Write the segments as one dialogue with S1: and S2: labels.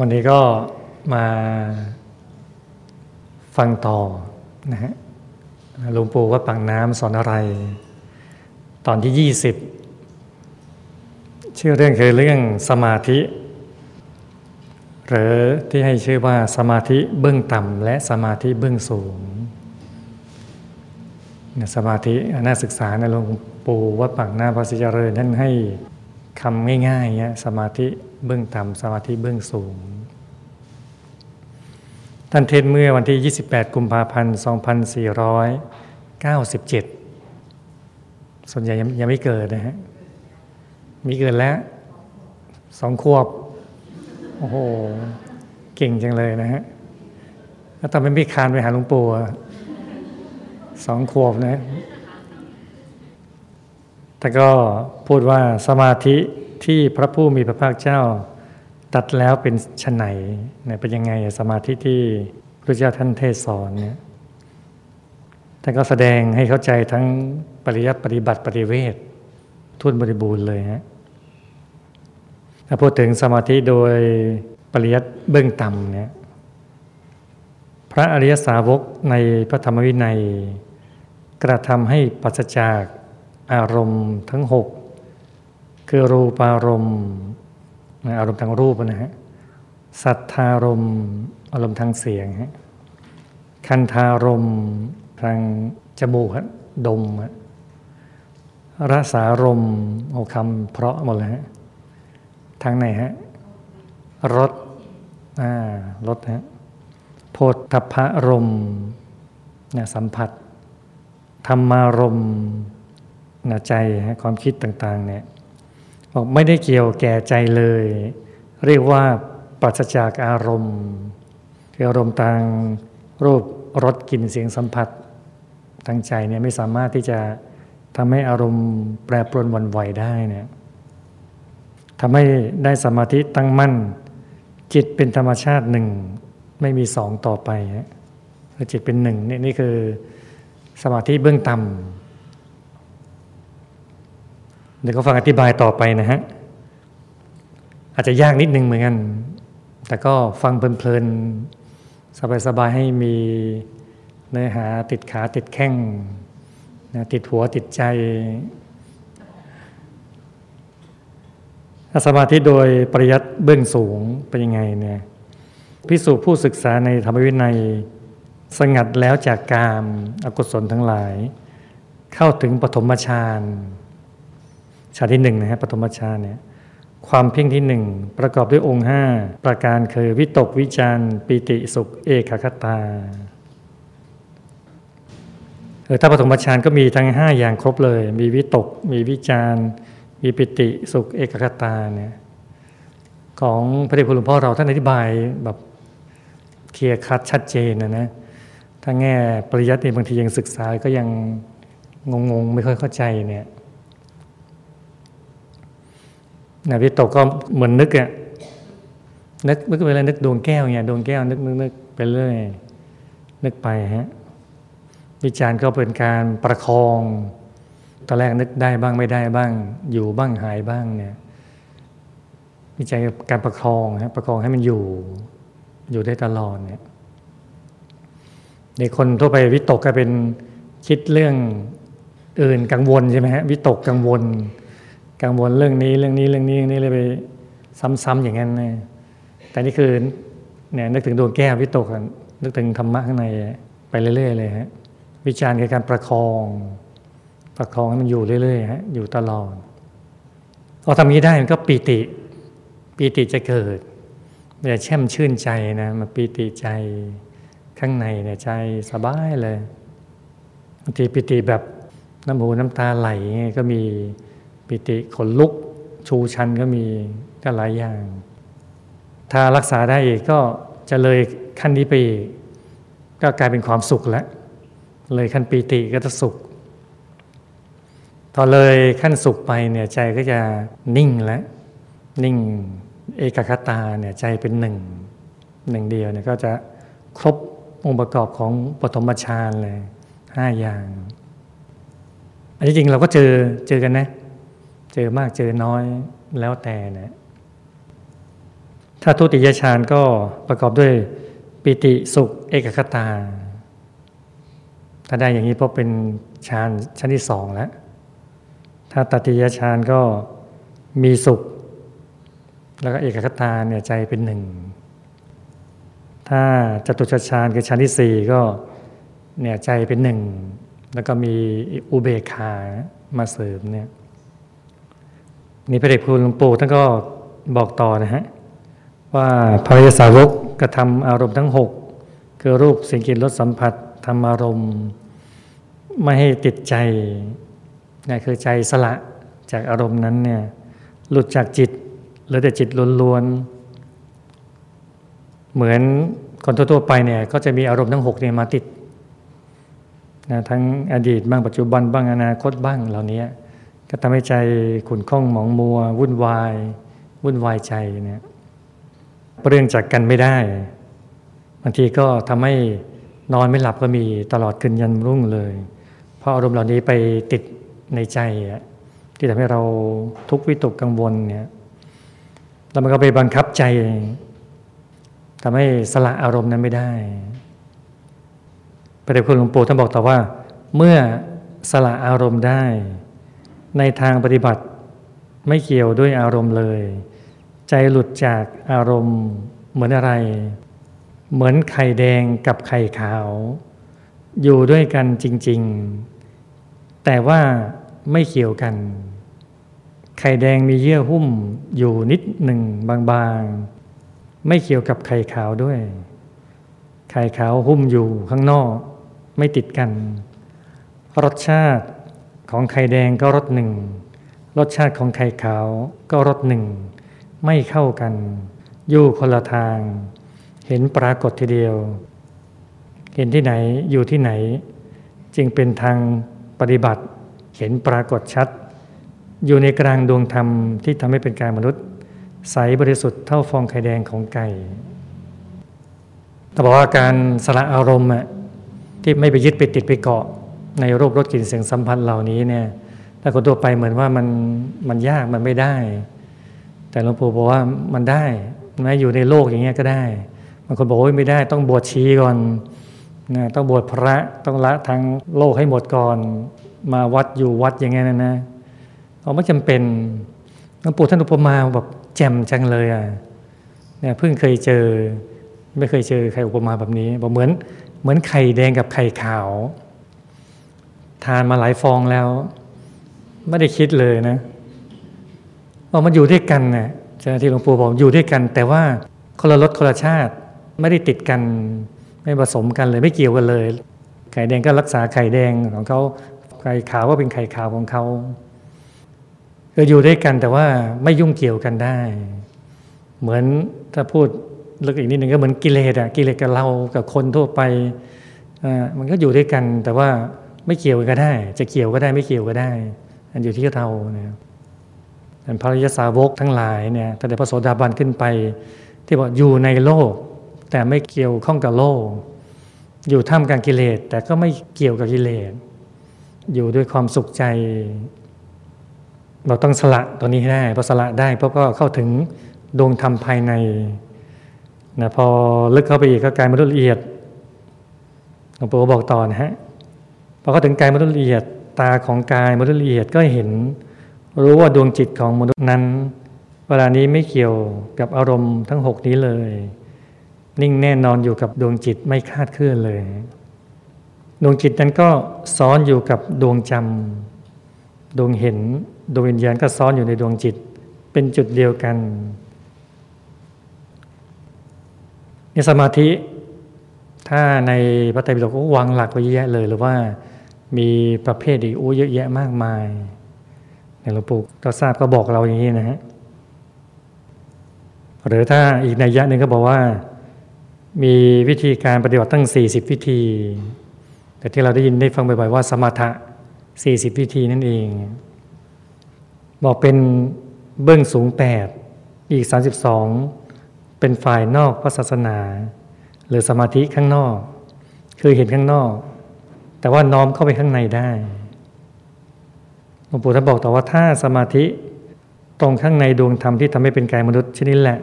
S1: วันนี้ก็มาฟังต่อนะฮะหลวงปู่วัดปากน้ำสอนอะไร ตอนที่ 20 ชื่อเรื่องคือเรื่องสมาธิ หรือที่ให้ชื่อว่าสมาธิเบื้องต่ำและสมาธิเบื้องสูงสมาธิน่าศึกษาในหลวงปู่วัดปากน้ำพระสิเจริญท่านให้คำง่ายๆเนี่ยสมาธิ เบื้องต่ำสมาธิเบื้องสูง ท่านเทศเมื่อวันที่ 28 กุมภาพันธ์ 2497 ส่วนใหญ่ยังไม่เกิดนะฮะ มีเกิดแล้วสองขวบ โอ้โห เก่งจังเลยนะฮะ แล้วตอนเป็นพิคานไปหาหลวงปู่สองขวบนะแต่ก็พูดว่าสมาธิ ที่พระผู้มีพระภาคเจ้าตัดแล้วเป็นชนไหนเนี่ยเป็นยังไงสมาธิที่พระเจ้าท่านเทศสอนเนี่ยท่านก็แสดงให้เข้าใจทั้งปริยัติปฏิบัติปฏิเวททุนบริบูรณ์เลยฮะถ้าพูดถึงสมาธิโดยปริยัติเบื้องต่ำเนี่ยพระอริยสาวกในพระธรรมวินัย กระทำให้ปัสจากอารมณ์ทั้งหก คือรูปารมณ์อารมณ์ทางรูปนะฮะสัทธารมณ์อารมณ์ทางเสียงฮะคันธารมณ์ทางจมูกฮะดมฮะรสารมณ์โอคำเพราะหมดเลยฮะทางไหนฮะรสอ่ารสฮะโพธพะรมเนี่ยสัมผัส ธรรมารมนะใจฮะความคิดต่าง ๆ เนี่ย บอกไม่ได้เกี่ยวแก่ใจเลย เรียกว่าปราศจากอารมณ์คืออารมณ์ทางรูปรสกลิ่นเสียงสัมผัสทางใจเนี่ยไม่สามารถที่จะทำให้อารมณ์แปรปรวนวันไหวได้เนี่ยทำให้ได้สมาธิตั้งมั่น จิตเป็นธรรมชาติหนึ่ง ไม่มีสองต่อไปฮะจิตเป็นหนึ่งนี่นี่คือสมาธิเบื้องต่ำ เดี๋ยวก็ฟังอธิบายต่อไปนะฮะ อาจจะยากนิดนึงเหมือนกัน แต่ก็ฟังเพลินๆ สบายๆ ให้มีเนื้อหาติดขาติดแข้งนะติดหัวติดใจ สมาธิโดยปริยัติเบื้องสูงเป็นยังไงเนี่ยพิสูจผู้ศึกษาในธรรมวินัย สงัดแล้วจากกามอากุศลทั้งหลาย เข้าถึงปฐมฌาน ฌานที่หนึ่งนะฮะปฐมฌานเนี่ยความเพ่งที่หนึ่งประกอบด้วยองค์ห้าประการคือวิตกวิจารปิติสุขเอกคตาเออถ้าปฐมฌานก็มีทั้งห้าอย่างครบเลย มีวิตก มีวิจารมีปิติสุขเอกคตาเนี่ยของพระเดชพระคุณหลวงพ่อเราท่านอธิบายแบบเคลียร์คัดชัดเจนนะนะถ้าแง่ปริยัติเองบางทียังศึกษาก็ยังงงๆ ไม่ค่อยเข้าใจเนี่ย นะวิตกก็เหมือนนึกอะนึกนึกไปเลยนึกดวงแก้วเนี่ยดวงแก้วนึกนึกนึกไปเรื่อยนึกไปฮะวิจารณ์ก็เป็นการประคองตอนแรกนึกได้บ้างไม่ได้บ้าง อยู่บ้างหายบ้างเนี่ยวิจัยการประคองฮะประคองให้มันอยู่ อยู่ได้ตลอดเนี่ยในคนทั่วไปวิตกก็เป็นคิดเรื่องอื่นกังวลใช่ไหมฮะวิตกกังวล กังวลเรื่องนี้เรื่องนี้เรื่องนี้เรื่องนี้เลยไปซ้ำๆอย่างนั้นนะแต่นี่คือเนี่ยนึกถึงดวงแก้ววิตกนึกถึงธรรมะข้างในไปเรื่อย ๆ เลยฮะวิจารณ์คือการประคอง ประคองให้มันอยู่เรื่อยๆฮะอยู่ตลอดพอทำนี้ได้มันก็ปีติปีติจะเกิดเนี่ยแช่มชื่นใจนะมาปีติใจข้างในเนี่ยใจสบายเลยบางทีปิติแบบน้ำหูน้ำตาไหลก็มี ปิติขนลุกชูชันก็มีก็หลายอย่าง ถ้ารักษาได้อีกก็จะเลยขั้นนี้ไปอีกก็กลายเป็นความสุขแล้วเลยขั้นปีติก็จะสุขตอเลยขั้นสุขไปเนี่ยใจก็จะนิ่งแล้วนิ่งเอกคตาเนี่ยใจเป็นหนึ่งหนึ่งเดียวเนี่ยก็จะครบองค์ประกอบของปฐมฌานเลยห้าอย่าง อันนี้จริงเราก็เจอเจอกันนะ เจอมากเจอน้อยแล้วแต่นะถ้าทุติยฌานก็ประกอบด้วยปิติสุขเอกคตา ถ้าได้อย่างนี้พบเป็นฌานชั้นที่สองแล้ว ถ้าตติยฌานก็มีสุข แล้วก็เอกคตาเนี่ยใจเป็นหนึ่ง ถ้าจตุชฌานคือชั้นที่สี่ก็เนี่ยใจเป็นหนึ่ง แล้วก็มีอุเบกขามาเสริมเนี่ย นี่พระเดชคุณหลวงปู่ท่านก็บอกต่อนะฮะว่าพระยสาวกกระทำอารมณ์ทั้งหกคือรูปสิ่งกินรสสัมผัสทำอารมณ์ ไม่ให้ติดใจนี่คือใจสละจากอารมณ์นั้นเนี่ยหลุดจากจิตหรือแต่จิตล้วนๆเหมือนคนทั่วๆไปเนี่ยก็จะมีอารมณ์ทั้งหกเนี่ยมาติดนะทั้งอดีตบ้างปัจจุบันบ้างอนาคตบ้างเหล่านี้ ก็ทำให้ใจขุ่นข้องหมองมัว วุ่นวาย วุ่นวายใจเนี่ยเรื่องจากกันไม่ได้บางทีก็ทำให้นอนไม่หลับก็มีตลอดคืนยันรุ่งเลย เพราะอารมณ์เหล่านี้ไปติดในใจที่ทำให้เราทุกข์วิตกกังวลเนี่ยแล้วมันก็ไปบังคับใจทำให้สละอารมณ์นั้นไม่ได้พระเดชคุณหลวงปู่ท่านบอกต่อว่า เมื่อสละอารมณ์ได้ ในทางปฏิบัติไม่เกี่ยวด้วยอารมณ์เลย ใจหลุดจากอารมณ์เหมือนอะไร เหมือนไข่แดงกับไข่ขาว อยู่ด้วยกันจริง ๆ แต่ว่าไม่เกี่ยวกัน ไข่แดงมีเยื่อหุ้มอยู่นิดหนึ่งบางๆ ไม่เกี่ยวกับไข่ขาวด้วย ไข่ขาวหุ้มอยู่ข้างนอก ไม่ติดกัน รสชาติ ของไข่แดงก็รสหนึ่ง รสชาติของไข่ขาวก็รสหนึ่ง ไม่เข้ากัน อยู่คนละทาง เห็นปรากฏทีเดียว เห็นที่ไหนอยู่ที่ไหน จึงเป็นทางปฏิบัติ เห็นปรากฏชัด อยู่ในกลางดวงธรรมที่ทำให้เป็นการมนุษย์ ใสบริสุทธิ์เท่าฟองไข่แดงของไก่แต่บอกว่าการสละอารมณ์ที่ไม่ไปยึดไปติดไปเกาะ ในรูปรสกลิ่นเสียงสัมผัสเหล่านี้เนี่ยถ้าคนทั่วไปเหมือนว่ามันมันยากมันไม่ได้ แต่หลวงปู่บอกว่ามันได้แม้อยู่ในโลกอย่างเงี้ยก็ได้บางคนบอกว่าไม่ได้ต้องบวชชีก่อนนะต้องบวชพระต้องละทั้งโลกให้หมดก่อน มาวัดอยู่วัดอย่างเงี้ยนะนะเราไม่จำเป็นหลวงปู่ท่านอุปมาแบบแจ่มจังเลยอะเนี่ยเพิ่งเคยเจอ ไม่เคยเจอใครอุปมาแบบนี้บอกเหมือนเหมือนไข่แดงกับไข่ขาว ทานมาหลายฟองแล้ว ไม่ได้คิดเลยนะว่ามันอยู่ด้วยกันเนะเจ้าที่หลวงปู่บอกอยู่ด้วยกัน แต่ว่าคนละรสคนละชาติไม่ได้ติดกัน ไม่ผสมกันเลยไม่เกี่ยวกันเลย ไข่แดงก็รักษาไข่แดงของเขาไข่ขาวก็เป็นไข่ขาวของเขาก็อยู่ด้วยกันแต่ว่าไม่ยุ่งเกี่ยวกันได้ เหมือนถ้าพูดลึกอีกนิดหนึ่งก็เหมือนกิเลสอะกิเลสกับเรากับคนทั่วไปมันก็อยู่ด้วยกันแต่ว่า ไม่เกี่ยวก็ได้ จะเกี่ยวก็ได้ไม่เกี่ยวก็ได้ อันอยู่ที่เราเนี่ยพระยศาวกทั้งหลายเนี่ยตั้งแต่พระโสดาบันขึ้นไป ที่บอกอยู่ในโลก แต่ไม่เกี่ยวข้องกับโลก อยู่ท่ามกลางกิเลส แต่ก็ไม่เกี่ยวกับกิเลส อยู่ด้วยความสุขใจ เราต้องสละตัวนี้ให้ได้พอสละได้เพราะก็เข้าถึงดวงธรรมภายในนะพอลึกเข้าไปอีกก็กลายมนุษย์ละเอียดหลวงปู่บอกต่อนะฮะ พอเขาถึงกายมนุษย์ละเอียดตาของกายมนุษย์ละเอียดก็เห็น รู้ว่าดวงจิตของมนุษย์นั้น เวลานี้ไม่เกี่ยวกับอารมณ์ทั้งหกนี้เลย นิ่งแน่นอนอยู่กับดวงจิตไม่คาดเคลื่อนเลย ดวงจิตนั้นก็ซ้อนอยู่กับดวงจำดวงเห็นดวงวิญญาณก็ซ้อนอยู่ในดวงจิต เป็นจุดเดียวกันในสมาธิถ้าในพระไตรปิฎกก็วางหลักไว้เยอะเลยหรือว่า มีประเภทอีกอู้เยอะแยะมากมายในหลวงปู่ก็ทราบก็บอกเราอย่างนี้นะฮะหรือถ้าอีกในยะหนึ่งก็บอกว่า มีวิธีการปฏิบัติตั้ง 40 วิธี แต่ที่เราได้ยินได้ฟังบ่อยๆว่า สมถะ 40 วิธีนั่นเอง บอกเป็นเบื้องสูง 8 อีก 32 เป็นฝ่ายนอกพระศาสนา หรือสมาธิข้างนอก คือเห็นข้างนอก แต่ว่าน้อมเข้าไปข้างในได้หลวงปู่ท่านบอกต่อว่าถ้าสมาธิตรงข้างในดวงธรรมที่ทำให้เป็นกายมนุษย์ชนิดแหละ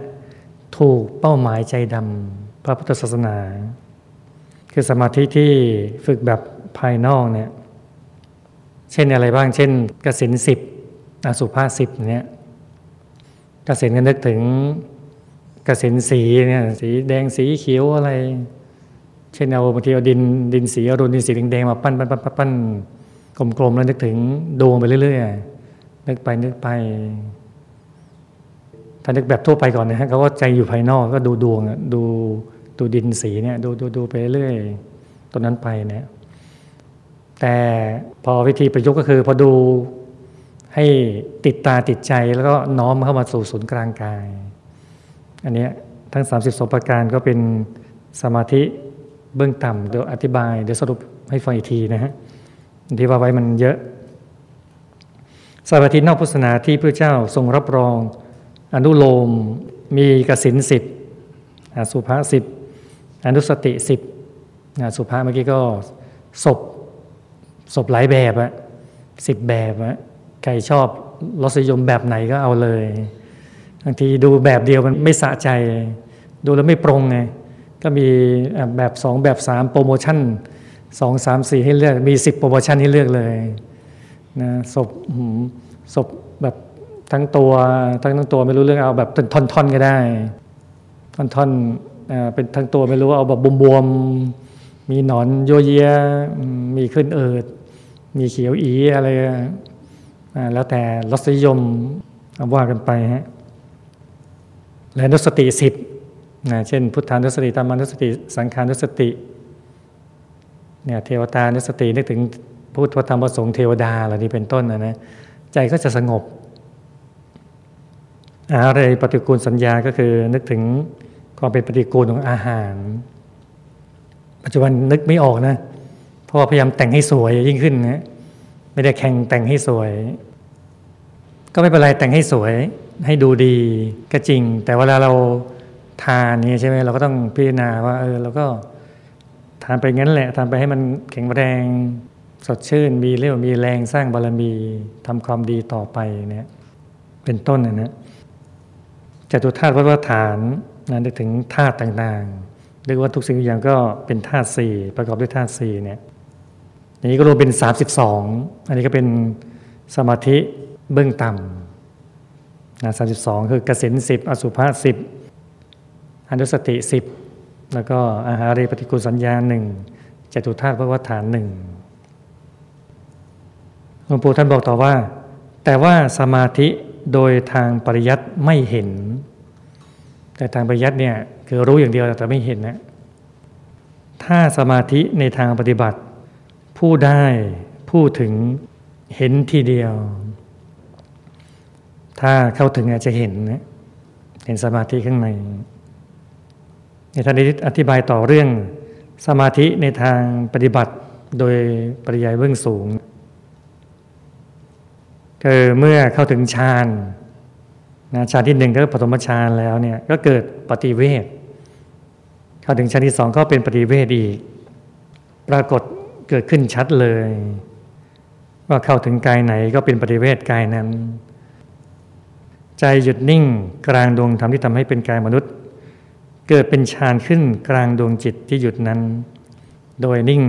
S1: ถูกเป้าหมายใจดำพระพุทธศาสนา คือสมาธิที่ฝึกแบบภายนอกเนี่ย เช่นอะไรบ้าง เช่นกสินสิบอสุภาสิบเนี่ยกสินก็นึกถึงกสินสีเนี่ยสีแดงสีเขียวอะไร เช่นเอาบางทีเอาดินดินสีอรุณดินสีแดงๆมาปั้นปั้นปั้นปั้นกลมๆแล้วนึกถึงดวงไปเรื่อยๆนึกไปนึกไปถ้านึกแบบทั่วไปก่อนนะฮะเขาก็ใจอยู่ภายนอกก็ดูดวงดูดูดินสีเนี่ยดูดูดูไปเรื่อยตัวนั้นไปเนี่ยแต่พอวิธีประยุกต์ก็คือพอดูให้ติดตาติดใจแล้วก็น้อมเข้ามาสู่ศูนย์กลางกาย อันนี้ทั้ง 32 ประการก็เป็นสมาธิ เบื้องต่ำเดี๋ยวอธิบายเดี๋ยวสรุปให้ฟังอีกทีนะฮะที่ว่าไว้มันเยอะสมาธินอกพุทธศาสนาที่พระเจ้าทรงรับรอง อนุโลม มีกสินสิบสุภาสิบอนุสติสิบสุภาเมื่อกี้ก็ศพศพหลายแบบอะสิบแบบอะใครชอบรสนิยมแบบไหนก็เอาเลยบางทีดูแบบเดียวมันไม่สะใจ ดูแล้วไม่ปรงไง ก็มีแบบสองแบบสามโปรโมชั่นสองสามสี่ให้เลือก มีสิบโปรโมชั่นให้เลือกเลยนะศพศพแบบทั้งตัวทั้งทั้งตัวไม่รู้เรื่องเอาแบบเป็นท่อนๆก็ได้ ท่อนๆเป็นทั้งตัวไม่รู้เอาแบบบวมๆมีหนอนโยเยมีขึ้นเอิด มีเขียวอีอะไรแล้วแต่รสนิยมว่ากันไปฮะและนุสติสิบ นะเช่น พุทธานุสติธรรมานุสติ สังขานุสติเนี่ยเทวตานุสตินึกถึงพุทธธรรมประสงค์เทวดาเหล่านี้เป็นต้นนะนะใจก็จะสงบอะไรปฏิกูลสัญญาก็คือนึกถึงความเป็นปฏิกูลของอาหาร ปัจจุบันนึกไม่ออกนะเพราะพยายามแต่งให้สวยยิ่งขึ้นนะไม่ได้แข่งแต่งให้สวย ก็ไม่เป็นไรแต่งให้สวยให้ดูดีก็จริง แต่เวลาเรา ทานนี่ใช่ไหมเราก็ต้องพิจารณาว่าเออเราก็ทานไปงั้นแหละทานไปให้มันแข็งแรงสดชื่นมีเรี่ยวมีแรงสร้างบารมีทำความดีต่อไปเนี่ยเป็นต้นนะนะจตุธาตุวัฏฐานนะนึกถึงธาตุต่างๆเรียกว่าทุกสิ่งทุกอย่างก็เป็นธาตุสี่ประกอบด้วยธาตุสี่เนี่ยอย่างนี้ก็รวมเป็น 32 อันนี้ก็เป็นสมาธิเบื้องต่ำนะ32คือ กสินสิบอสุภะสิบ อนุสติสิบแล้วก็อาหารีปฏิกูลสัญญาหนึ่งจตุธาตุวัฏฐานหนึ่งหลวงปู่ท่านบอกต่อว่า แต่ว่าสมาธิโดยทางปริยัติไม่เห็น แต่ทางปริยัติเนี่ยคือรู้อย่างเดียวแต่ไม่เห็นนะถ้าสมาธิในทางปฏิบัติ ผู้ได้ผู้ถึงเห็นทีเดียว ถ้าเข้าถึงอาจจะเห็นนะเห็นสมาธิข้างใน ท่านนี้อธิบายต่อเรื่องสมาธิในทางปฏิบัติโดยปริยายเบื้องสูงคือเมื่อเข้าถึงฌานนะฌานที่หนึ่งก็ปฐมฌานแล้วเนี่ยก็เกิดปฏิเวทเข้าถึงฌานที่สองก็เป็นปฏิเวทอีก ปรากฏเกิดขึ้นชัดเลย ว่าเข้าถึงกายไหนก็เป็นปฏิเวทกายนั้น ใจหยุดนิ่งกลางดวงธรรมที่ทำให้เป็นกายมนุษย์ เกิดเป็นฌานขึ้นกลางดวงจิตที่หยุดนั้น โดยนิ่ง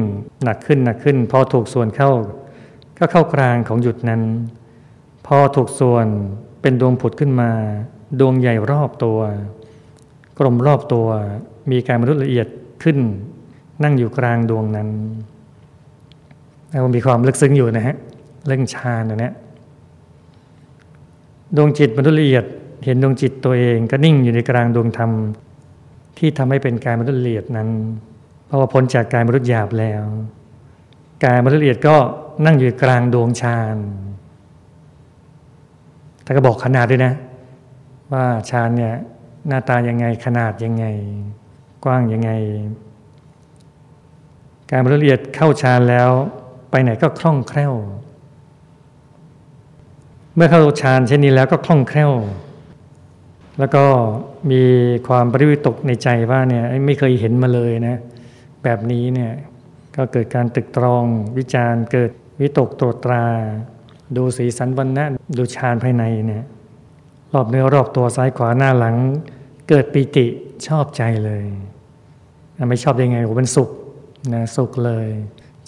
S1: หนักขึ้นหนักขึ้น พอถูกส่วนเข้า ก็เข้ากลางของหยุดนั้น พอถูกส่วนเป็นดวงผุดขึ้นมา ดวงใหญ่รอบตัว กลมรอบตัวมีการมนุษย์ละเอียดขึ้น นั่งอยู่กลางดวงนั้นแล้วมีความลึกซึ้งอยู่นะฮะเรื่องฌานตรงนี้ดวงจิตมนุษย์ละเอียด เห็นดวงจิตตัวเองก็นิ่งอยู่ในกลางดวงธรรม ที่ทำให้เป็นกายมนุษย์ละเอียดนั้น เพราะว่าพ้นจากกายมนุษย์หยาบแล้ว กายมนุษย์ละเอียดก็นั่งอยู่กลางดวงฌานท่านก็บอกขนาดด้วยนะ ว่าฌานเนี่ยหน้าตายังไงขนาดยังไง กว้างยังไง การบรรลุละเอียดเข้าฌานแล้ว ไปไหนก็คล่องแคล่ว เมื่อเข้าฌานเช่นนี้แล้วก็คล่องแคล่ว แล้วก็มีความปริวิตกในใจว่าเนี่ยไม่เคยเห็นมาเลยนะ แบบนี้เนี่ยก็เกิดการตึกตรองวิจารณ์ เกิดวิตกตรวตรา ดูสีสันวันนะดูฌานภายในเนี่ยรอบเนื้อรอบตัวซ้ายขวาหน้าหลัง เกิดปีติชอบใจเลยไม่ชอบได้ไงโอ้เป็นสุขนะสุขเลย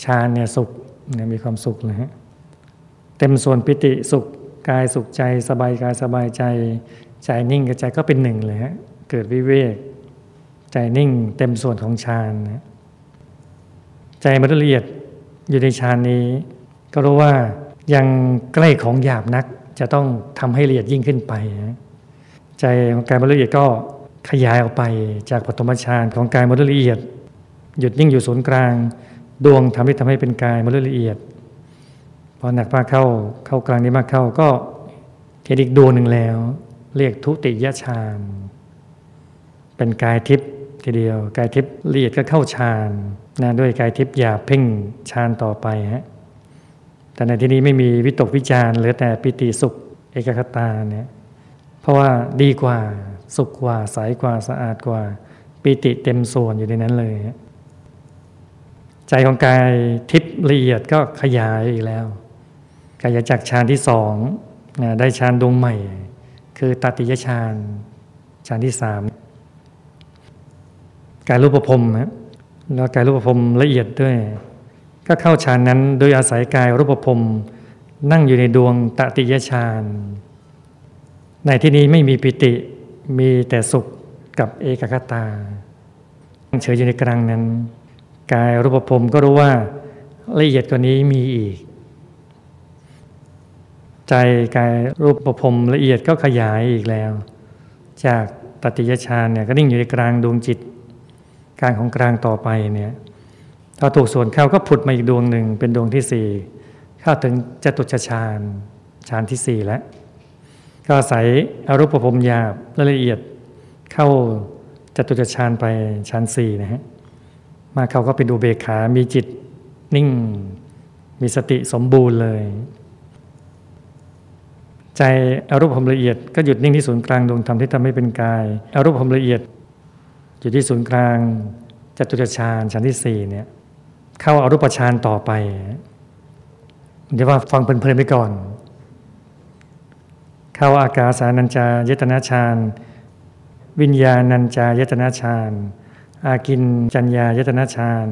S1: ฌานเนี่ยสุขเนี่ยมีความสุขเลยฮะเต็มส่วนปิติสุขกายสุขใจ สบายกายสบายใจ ใจนิ่งกับใจก็เป็นหนึ่งเลยฮะเกิดวิเวก ใจนิ่งเต็มส่วนของฌานนะใจมันละเอียดอยู่ในฌานนี้ ก็รู้ว่ายังใกล้ของหยาบนักจะต้องทำให้ละเอียดยิ่งขึ้นไปนะใจของกายมันละเอียดก็ขยายออกไปจากปฐมฌานของกายมันละเอียด หยุดนิ่งอยู่ศูนย์กลาง ดวงทำให้ทำให้เป็นกายมันละเอียดพอหนักมากเข้าเข้ากลางนี้มากเข้าก็เห็นอีกดวงหนึ่งแล้ว เรียกทุติยฌานเป็นกายทิพย์ทีเดียว กายทิพย์ละเอียดก็เข้าฌานนะด้วยกายทิพย์หยาบเพ่งฌานต่อไปฮะแต่ในที่นี้ไม่มีวิตกวิจารเหลือแต่ปิติสุขเอกคตาเนี่ยเพราะว่าดีกว่าสุขกว่าใสกว่าสะอาดกว่า ปิติเต็มส่วนอยู่ในนั้นเลย ใจของกายทิพย์ละเอียดก็ขยายอีกแล้ว กายจากฌานที่สองได้ฌานดวงใหม่ คือตติยฌานฌานที่สามกายรูปภพนะแล้วกายรูปภพละเอียดด้วย ก็เข้าฌานนั้นโดยอาศัยกายรูปภพนั่งอยู่ในดวงตติยฌานในที่นี้ไม่มีปิติมีแต่สุขกับเอกคตาเฉยอยู่ในกลางนั้น กายรูปภพก็รู้ว่าละเอียดกว่านี้มีอีก ใจกายรูปภพรมละเอียดก็ขยายอีกแล้ว จากตติยฌานเนี่ยก็นิ่งอยู่ในกลางดวงจิต กลางของกลางต่อไปเนี่ยพอถูกส่วนเข้าก็ผุดมาอีกดวงหนึ่งเป็นดวงที่สี่เข้าถึงจตุชฌานฌานที่สี่แล้ว ก็อาศัยอรูปภพหยาบละเอียดเข้าจตุจฌานไปชั้นสี่นะฮะมาเขาก็เป็นอุเบกขา มีจิตนิ่ง มีสติสมบูรณ์เลย ใจอรูปภพละเอียดก็หยุดนิ่งที่ศูนย์กลางดวงธรรมที่ทำให้เป็นกายอรูปภพละเอียดอยู่ที่ศูนย์กลางจตุจฌานชั้นที่สี่เนี่ยเข้าอารูปฌานต่อไปเดี๋ยวว่าฟังเพลินๆไปก่อน เข้าอากาสานัญจายตนาฌานวิญญาณัญจายตนาฌานอากินจัญญายตนาฌาน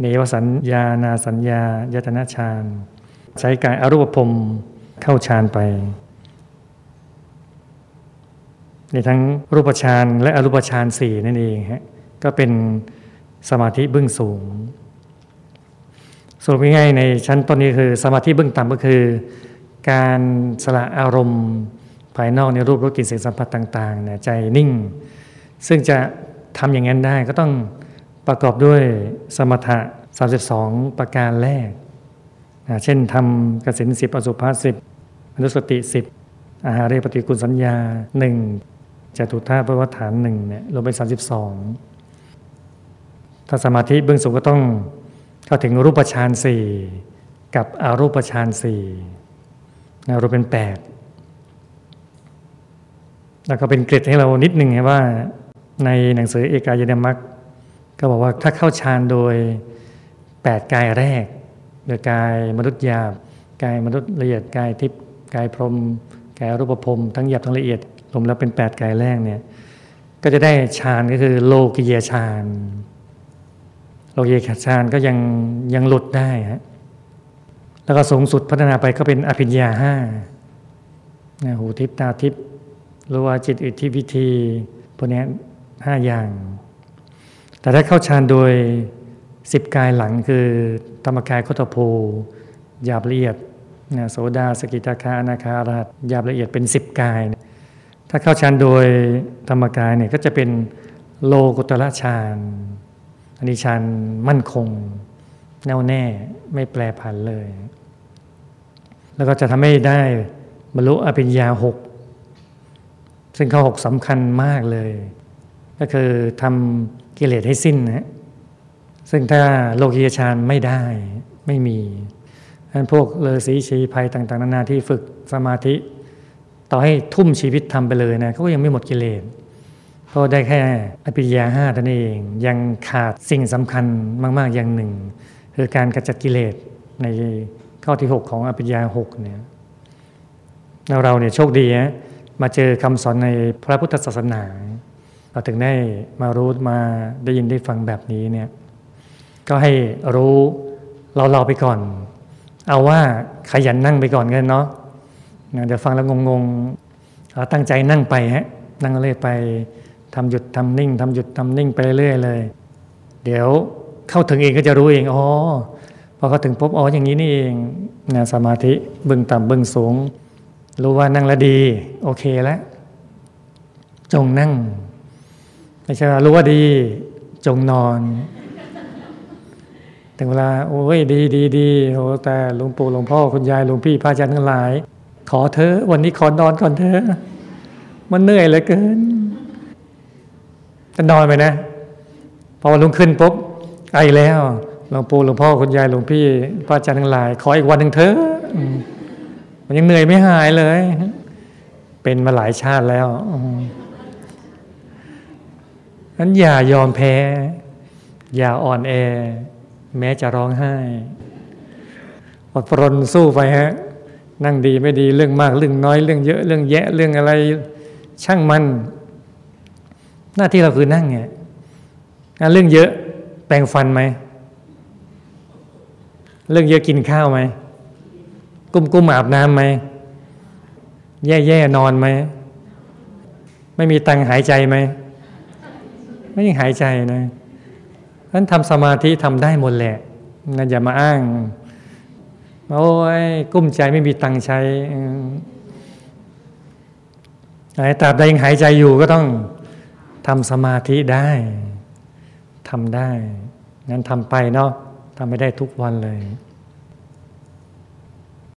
S1: เนวสัญญานาสัญญายตนาฌานใช้กายอรูปภพเข้าฌานไป ในทั้งรูปฌานและอรูปฌานสี่นั่นเองฮะก็เป็นสมาธิเบื้องสูงสรุปง่ายๆในชั้นต้นนี้คือ สมาธิเบื้องต่ำก็คือ การสละอารมณ์ภายนอกในรูปรสกลิ่นเสียงสัมผัสต่างๆเนี่ยใจนิ่ง ซึ่งจะทำอย่างนั้นได้ก็ต้องประกอบด้วยสมถะ 32 ประการแรกเช่นทำกสินสิบอสุภาสิบอนุสติสิบอาหารเรปฏิกุลสัญญาหนึ่ง จตุธาปวัฏฐานหนึ่งเนี่ยรวมเป็นสามสิบสองถ้าสมาธิเบื้องสูงก็ต้องเข้าถึงรูปฌานสี่กับอารูปฌานสี่รวมเป็นแปดแล้วก็เป็นเกร็ดให้เรานิดหนึ่งว่า ในหนังสือเอกายนมัคก็บอกว่าถ้าเข้าฌานโดยแปดกายแรกโดยกายมนุษย์หยาบกายมนุษย์ละเอียดกายทิพย์กายพรหมกายรูปพรมทั้งหยาบทั้งละเอียด รวมแล้วเป็นแปดกายแรกเนี่ยก็จะได้ฌานก็คือโลกิยฌานโลกิยฌานก็ยังยังหลุดได้ฮะแล้วก็สูงสุดพัฒนาไปก็เป็นอภิญญาห้าหูทิพตาทิพรู้ว่าจิตอิทธิพิธีพวกนี้ห้าอย่าง แต่ถ้าเข้าฌานโดยสิบกายหลังคือธรรมกายโคตโพหยาบละเอียดโสดาสกิตาคาอนาคาราชหยาบละเอียดเป็นสิบกาย ถ้าเข้าฌานโดยธรรมกายเนี่ยก็จะเป็นโลกุตละฌานอันนี้ฌานมั่นคง แน่วแน่ไม่แปรผันเลย แล้วก็จะทำให้ได้บรรลุอภิญญาหกซึ่งข้อหกสำคัญมากเลย ก็คือทำกิเลสให้สิ้นนะซึ่งถ้าโลกียฌานไม่ได้ไม่มีอันพวกเลอสีชีภัยต่าง ๆ นานาที่ฝึกสมาธิ ต่อให้ทุ่มชีวิตทำไปเลยนะเขาก็ยังไม่หมดกิเลสเพราะได้แค่อภิญญาห้าท่านเอง ยังขาดสิ่งสำคัญมาก ๆ อย่างหนึ่ง คือการกระจัดกิเลสในข้อที่ 6 ของอภิญญาหกเนี่ยเราเราเนี่ยโชคดีนะมาเจอคำสอนในพระพุทธศาสนาเราถึงได้มารู้มาได้ยินได้ฟังแบบนี้เนี่ยก็ให้รู้เราเราไปก่อน เอาว่าขยันนั่งไปก่อนกันเนาะ เดี๋ยวฟังแล้วงงๆเราตั้งใจนั่งไปฮะนั่งเลยไปทำหยุดทำนิ่งทำหยุดทำนิ่งไปเรื่อยเลย เดี๋ยวเข้าถึงเองก็จะรู้เองอ๋อพอเขาถึงปุ๊บอ๋ออย่างนี้นี่เองนะสมาธิเบื้องต่ำเบื้องสูง รู้ว่านั่งแล้วดี โอเคแล้วจงนั่งไม่ใช่ว่ารู้ว่าดี จงนอนถึงเวลาโอ้ยดีดีดีโอ้แต่หลวงปู่หลวงพ่อคุณยายหลวงพี่พระอาจารย์ทั้งหลาย ขอเธอ วันนี้ขอนอนก่อนเธอ มันเหนื่อยเหลือเกินจะนอนไปนะ พอวันรุ่งขึ้นปุ๊บไอแล้วหลวงปู่หลวงพ่อคุณยายหลวงพี่พระอาจารย์ทั้งหลาย ขออีกวันหนึ่งเถอะมันยังเหนื่อยไม่หายเลย เป็นมาหลายชาติแล้วนั้นอย่ายอมแพ้ อย่าอ่อนแอ แม้จะร้องไห้ อดปรนสู้ไปฮะ นั่งดีไม่ดีเรื่องมากเรื่องน้อยเรื่องเยอะเรื่องแยะเรื่องอะไร ช่างมัน หน้าที่เราคือนั่งไงเรื่องเยอะแปรงฟันไหมเรื่องเยอะกินข้าวไหมกุ้มกุ้มอาบน้ำไหมแย่แย่นอนไหมไม่มีตังหายใจไหมไม่ยังหายใจนะนั้นทำสมาธิทำได้หมดแหละนั่นอย่ามาอ้าง โอ้ยกุ้มใจไม่มีตังใช้ไอ้ตราบใดยังหายใจอยู่ก็ต้องทำสมาธิได้ทำได้ งั้นทำไปเนาะทำไม่ได้ทุกวันเลย